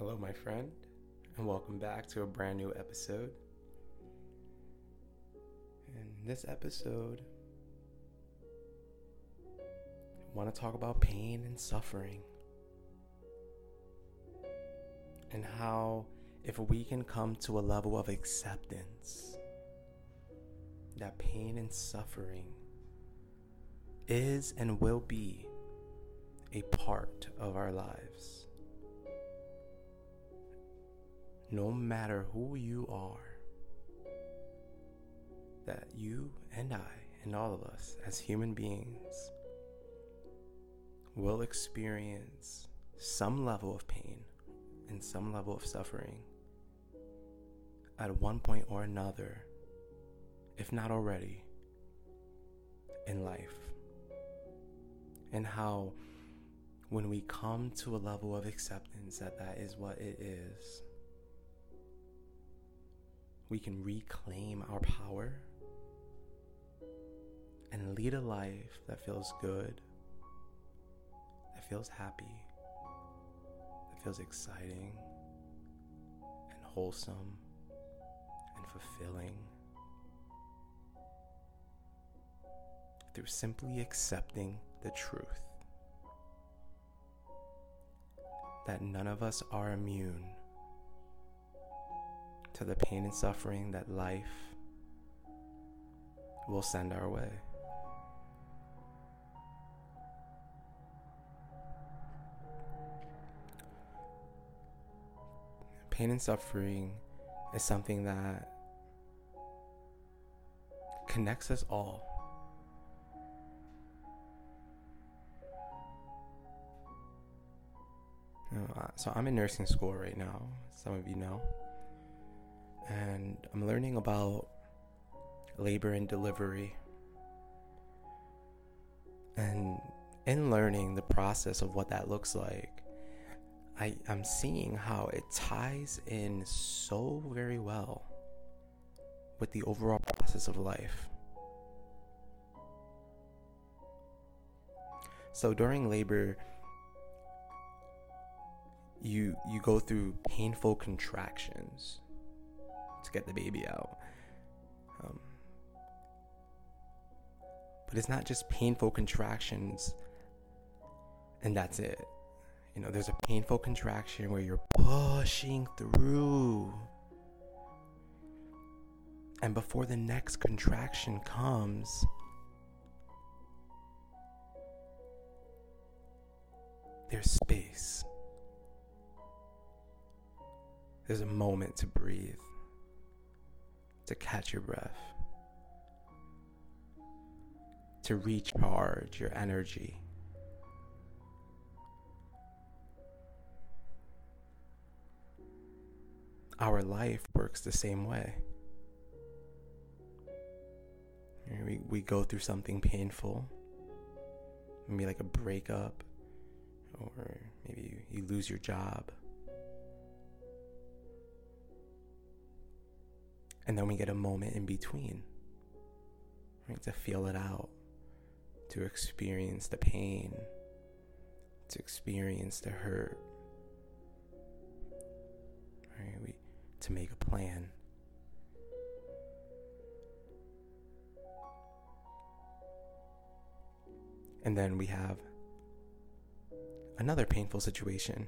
Hello, my friend, and welcome back to a brand new episode. In this episode, I want to talk about pain and suffering, and how, if we can come to a level of acceptance, that pain and suffering is and will be a part of our lives. No matter who you are, that you and I and all of us as human beings will experience some level of pain and some level of suffering at one point or another, if not already, in life. And how when we come to a level of acceptance that that is what it is, we can reclaim our power and lead a life that feels good, that feels happy, that feels exciting and wholesome and fulfilling. Through simply accepting the truth that none of us are immune to the pain and suffering that life will send our way. Pain and suffering is something that connects us all. Uh, so I'm in nursing school right now, some of you know. And I'm learning about labor and delivery. And in learning the process of what that looks like, I, I'm seeing how it ties in so very well with the overall process of life. So during labor, you you go through painful contractions to get the baby out. Um, but it's not just painful contractions and that's it. You know, there's a painful contraction where you're pushing through. And before the next contraction comes, there's space. There's a moment to breathe, to catch your breath, to recharge your energy. Our life works the same way. We, we go through something painful, maybe like a breakup, or maybe you lose your job And then we get a moment in between, right? To feel it out, to experience the pain, to experience the hurt, right? We, to make a plan. And then we have another painful situation.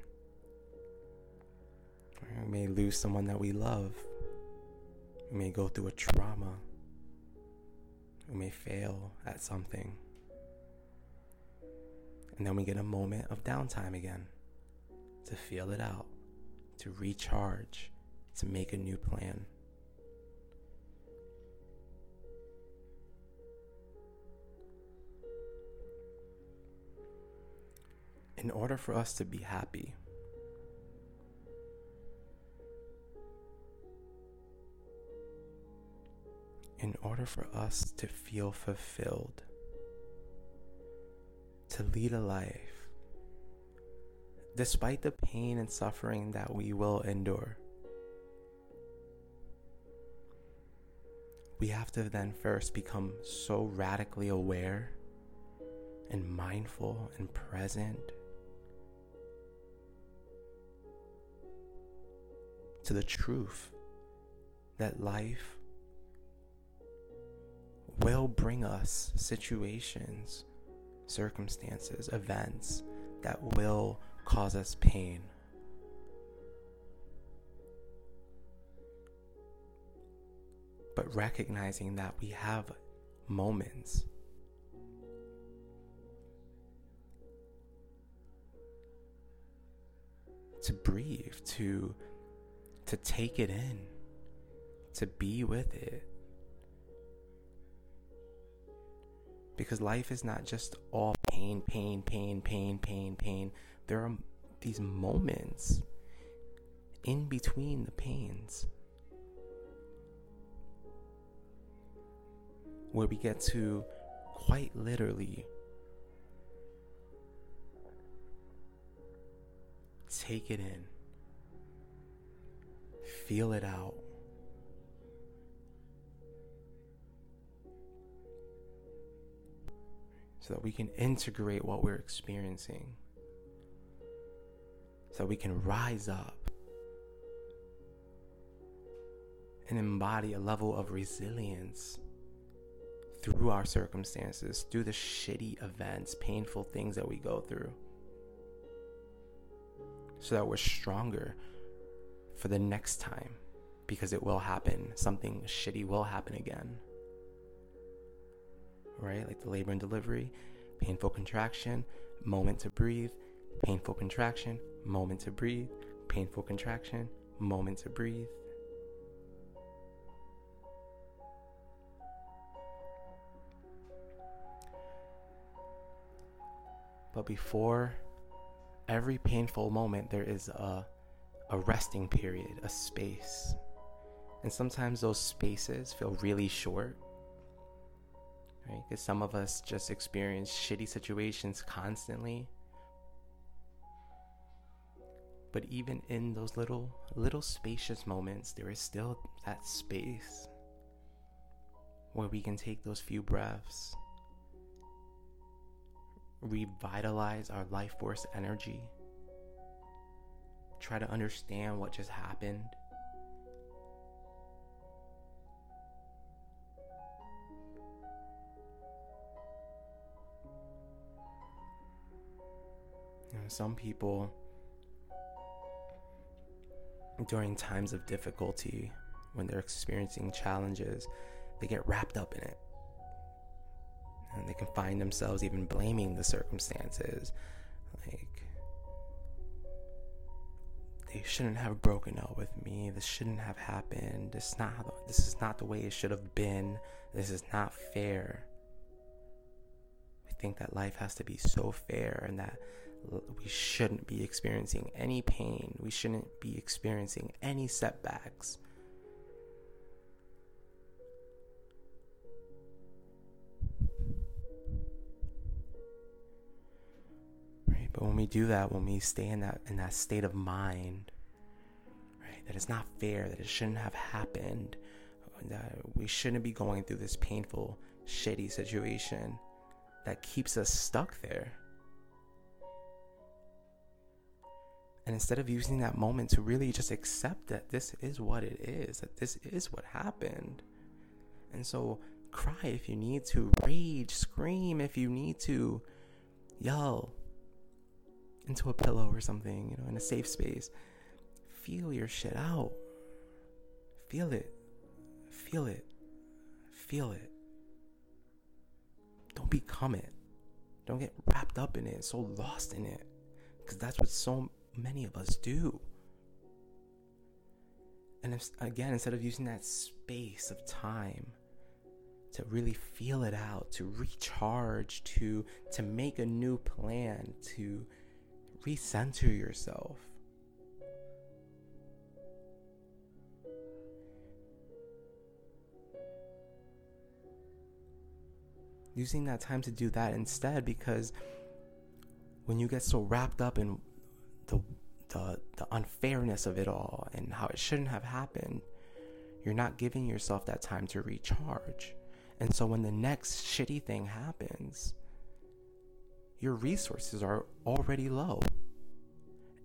We may lose someone that we love. We may go through a trauma. We may fail at something. And then we get a moment of downtime again to feel it out, to recharge, to make a new plan. In order for us to be happy, in order for us to feel fulfilled, to lead a life, despite the pain and suffering that we will endure, we have to then first become so radically aware and mindful and present to the truth that life will bring us situations, circumstances, events that will cause us pain. But recognizing that we have moments to breathe, to to take it in, to be with it. Because life is not just all pain, pain, pain, pain, pain, pain. There are these moments in between the pains where we get to quite literally take it in, feel it out. So that we can integrate what we're experiencing. So that we can rise up and embody a level of resilience through our circumstances, through the shitty events, painful things that we go through so that we're stronger for the next time because it will happen. Something shitty will happen again. Right? Like the labor and delivery, painful contraction, moment to breathe, painful contraction, moment to breathe, painful contraction, moment to breathe. But before every painful moment, there is a, a resting period, a space. And sometimes those spaces feel really short, right? Because some of us just experience shitty situations constantly. But even in those little, little spacious moments, there is still that space where we can take those few breaths revitalize our life force energy, try to understand what just happened. Some people during times of difficulty, when they're experiencing challenges, they get wrapped up in it. And they can find themselves even blaming the circumstances like they shouldn't have broken up with me. This shouldn't have happened. This not this is not the way it should have been. This is not fair. We think that life has to be so fair and that we shouldn't be experiencing any pain we shouldn't be experiencing any setbacks Right? But when we do that, when we stay in that in that state of mind, right, that it's not fair, that it shouldn't have happened, that we shouldn't be going through this painful, shitty situation that keeps us stuck there. And instead of using that moment to really just accept that this is what it is, that this is what happened. And so cry if you need to, rage, scream if you need to, yell, into a pillow or something, you know, in a safe space. Feel your shit out. Feel it. Feel it. Feel it. Don't become it. Don't get wrapped up in it, so lost in it. Because that's what so many of us do. And if, again, instead of using that space of time to really feel it out, to recharge, to to make a new plan, to recenter yourself. Using that time to do that instead because when you get so wrapped up in the, the, the unfairness of it all and how it shouldn't have happened, you're not giving yourself that time to recharge. And so when the next shitty thing happens, your resources are already low.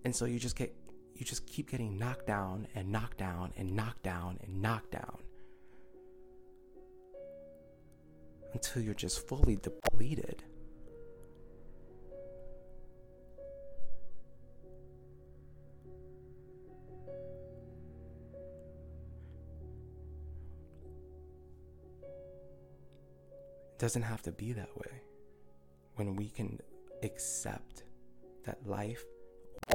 And so you just get you just keep getting knocked down and knocked down and knocked down and knocked down until you're just fully depleted. Doesn't have to be that way when we can accept that life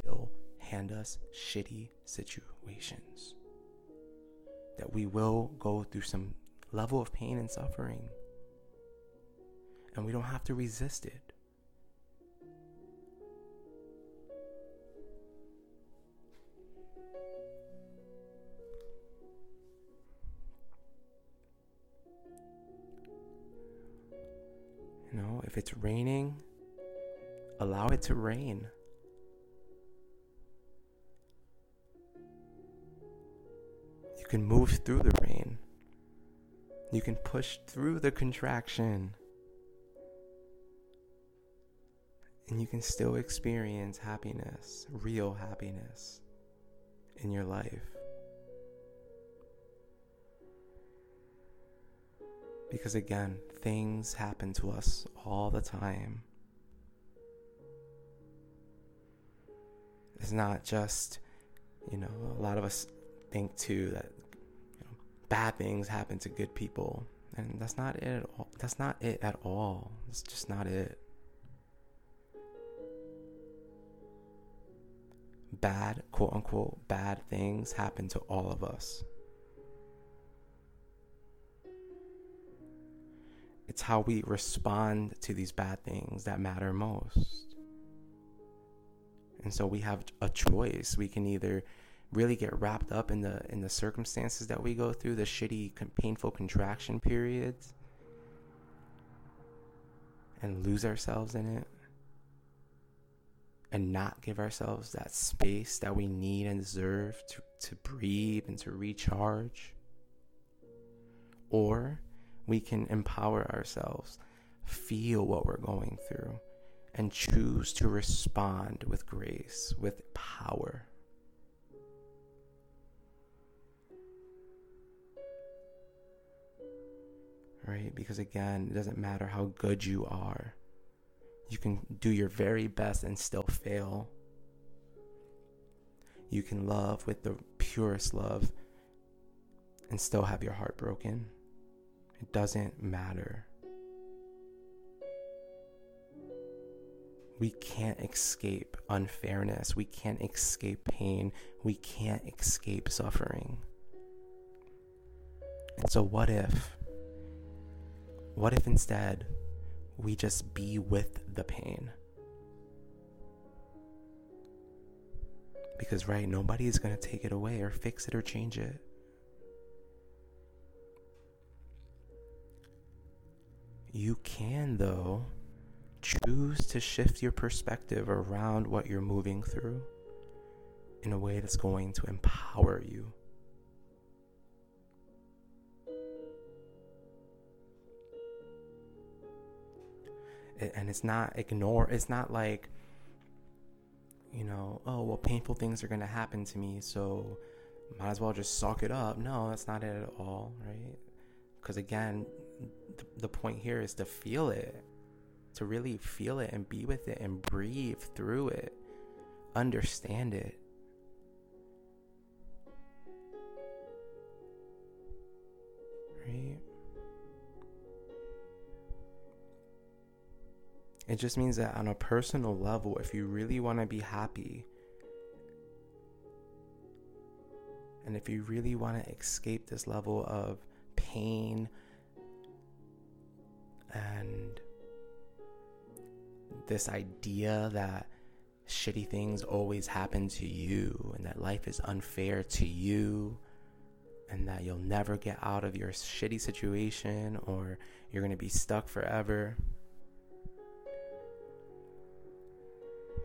will hand us shitty situations. That we will go through some level of pain and suffering. And we don't have to resist it. If it's raining, allow it to rain. You can move through the rain. You can push through the contraction. And you can still experience happiness, real happiness in your life. Because again, things happen to us all the time. It's not just, you know, a lot of us think too that you know, bad things happen to good people. And that's not it at all. That's not it at all. It's just not it. Bad, quote unquote, bad things happen to all of us. It's how we respond to these bad things that matter most. And so we have a choice. We can either really get wrapped up in the in the circumstances that we go through, the shitty, painful contraction periods, and lose ourselves in it, and not give ourselves that space that we need and deserve to, to breathe and to recharge. Or we can empower ourselves, feel what we're going through, and choose to respond with grace, with power. Right? Because again, it doesn't matter how good you are. You can do your very best and still fail. You can love with the purest love and still have your heart broken. It doesn't matter. We can't escape unfairness. We can't escape pain. We can't escape suffering. And so, what if? What if instead we just be with the pain? Because, right, nobody is going to take it away or fix it or change it. You can, though, choose to shift your perspective around what you're moving through in a way that's going to empower you. and it's not ignore it's not like you know oh well painful things are going to happen to me so might as well just suck it up no that's not it at all right because again the, the point here is to feel it, to really feel it and be with it and breathe through it, understand it. Right? It just means that on a personal level, if you really want to be happy, and if you really want to escape this level of pain, and this idea that shitty things always happen to you and that life is unfair to you and that you'll never get out of your shitty situation or you're going to be stuck forever.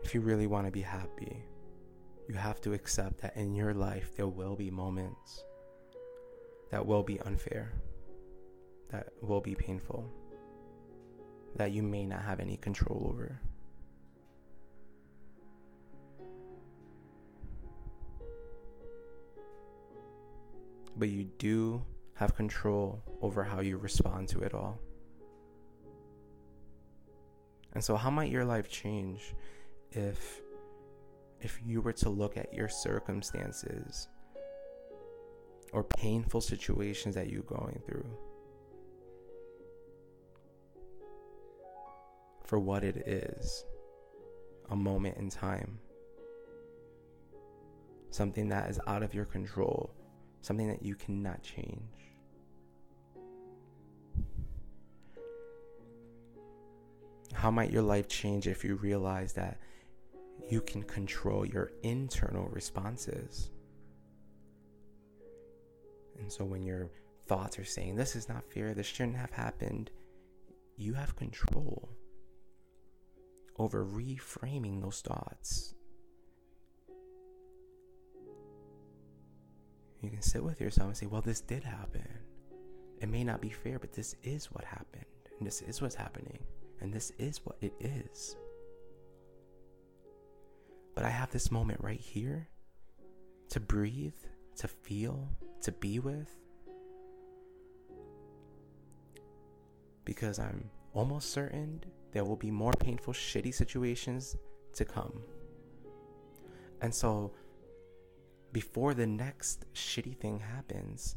If you really want to be happy, you have to accept that in your life there will be moments that will be unfair, that will be painful that you may not have any control over. But you do have control over how you respond to it all. And so how might your life change if if you were to look at your circumstances or painful situations that you're going through for what it is a moment in time, something that is out of your control, something that you cannot change. How might your life change if you realize that you can control your internal responses? And so when your thoughts are saying, This is not fair, this shouldn't have happened, you have control over reframing those thoughts. You can sit with yourself and say, Well, this did happen. It may not be fair, but this is what happened. And this is what's happening. And this is what it is. But I have this moment right here to breathe, to feel, to be with. Because I'm almost certain there will be more painful, shitty situations to come. And so, before the next shitty thing happens,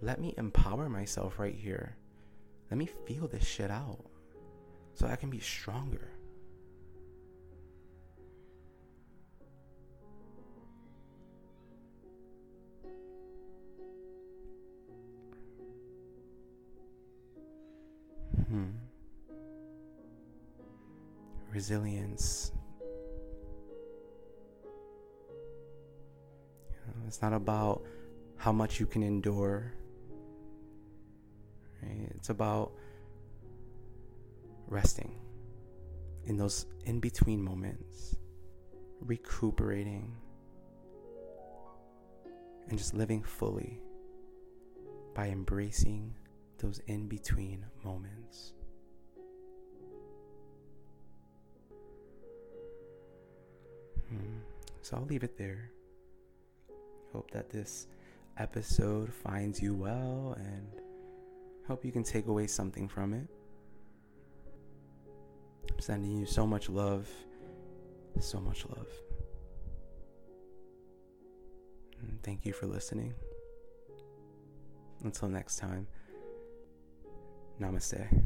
let me empower myself right here. Let me feel this shit out so I can be stronger. Hmm. Resilience. it's not about how much you can endure. Right? It's about resting in those in between moments, recuperating, and just living fully by embracing those in between moments. Hmm. So I'll leave it there. Hope that this episode finds you well and hope you can take away something from it. I'm sending you so much love. So much love. And thank you for listening. Until next time, namaste.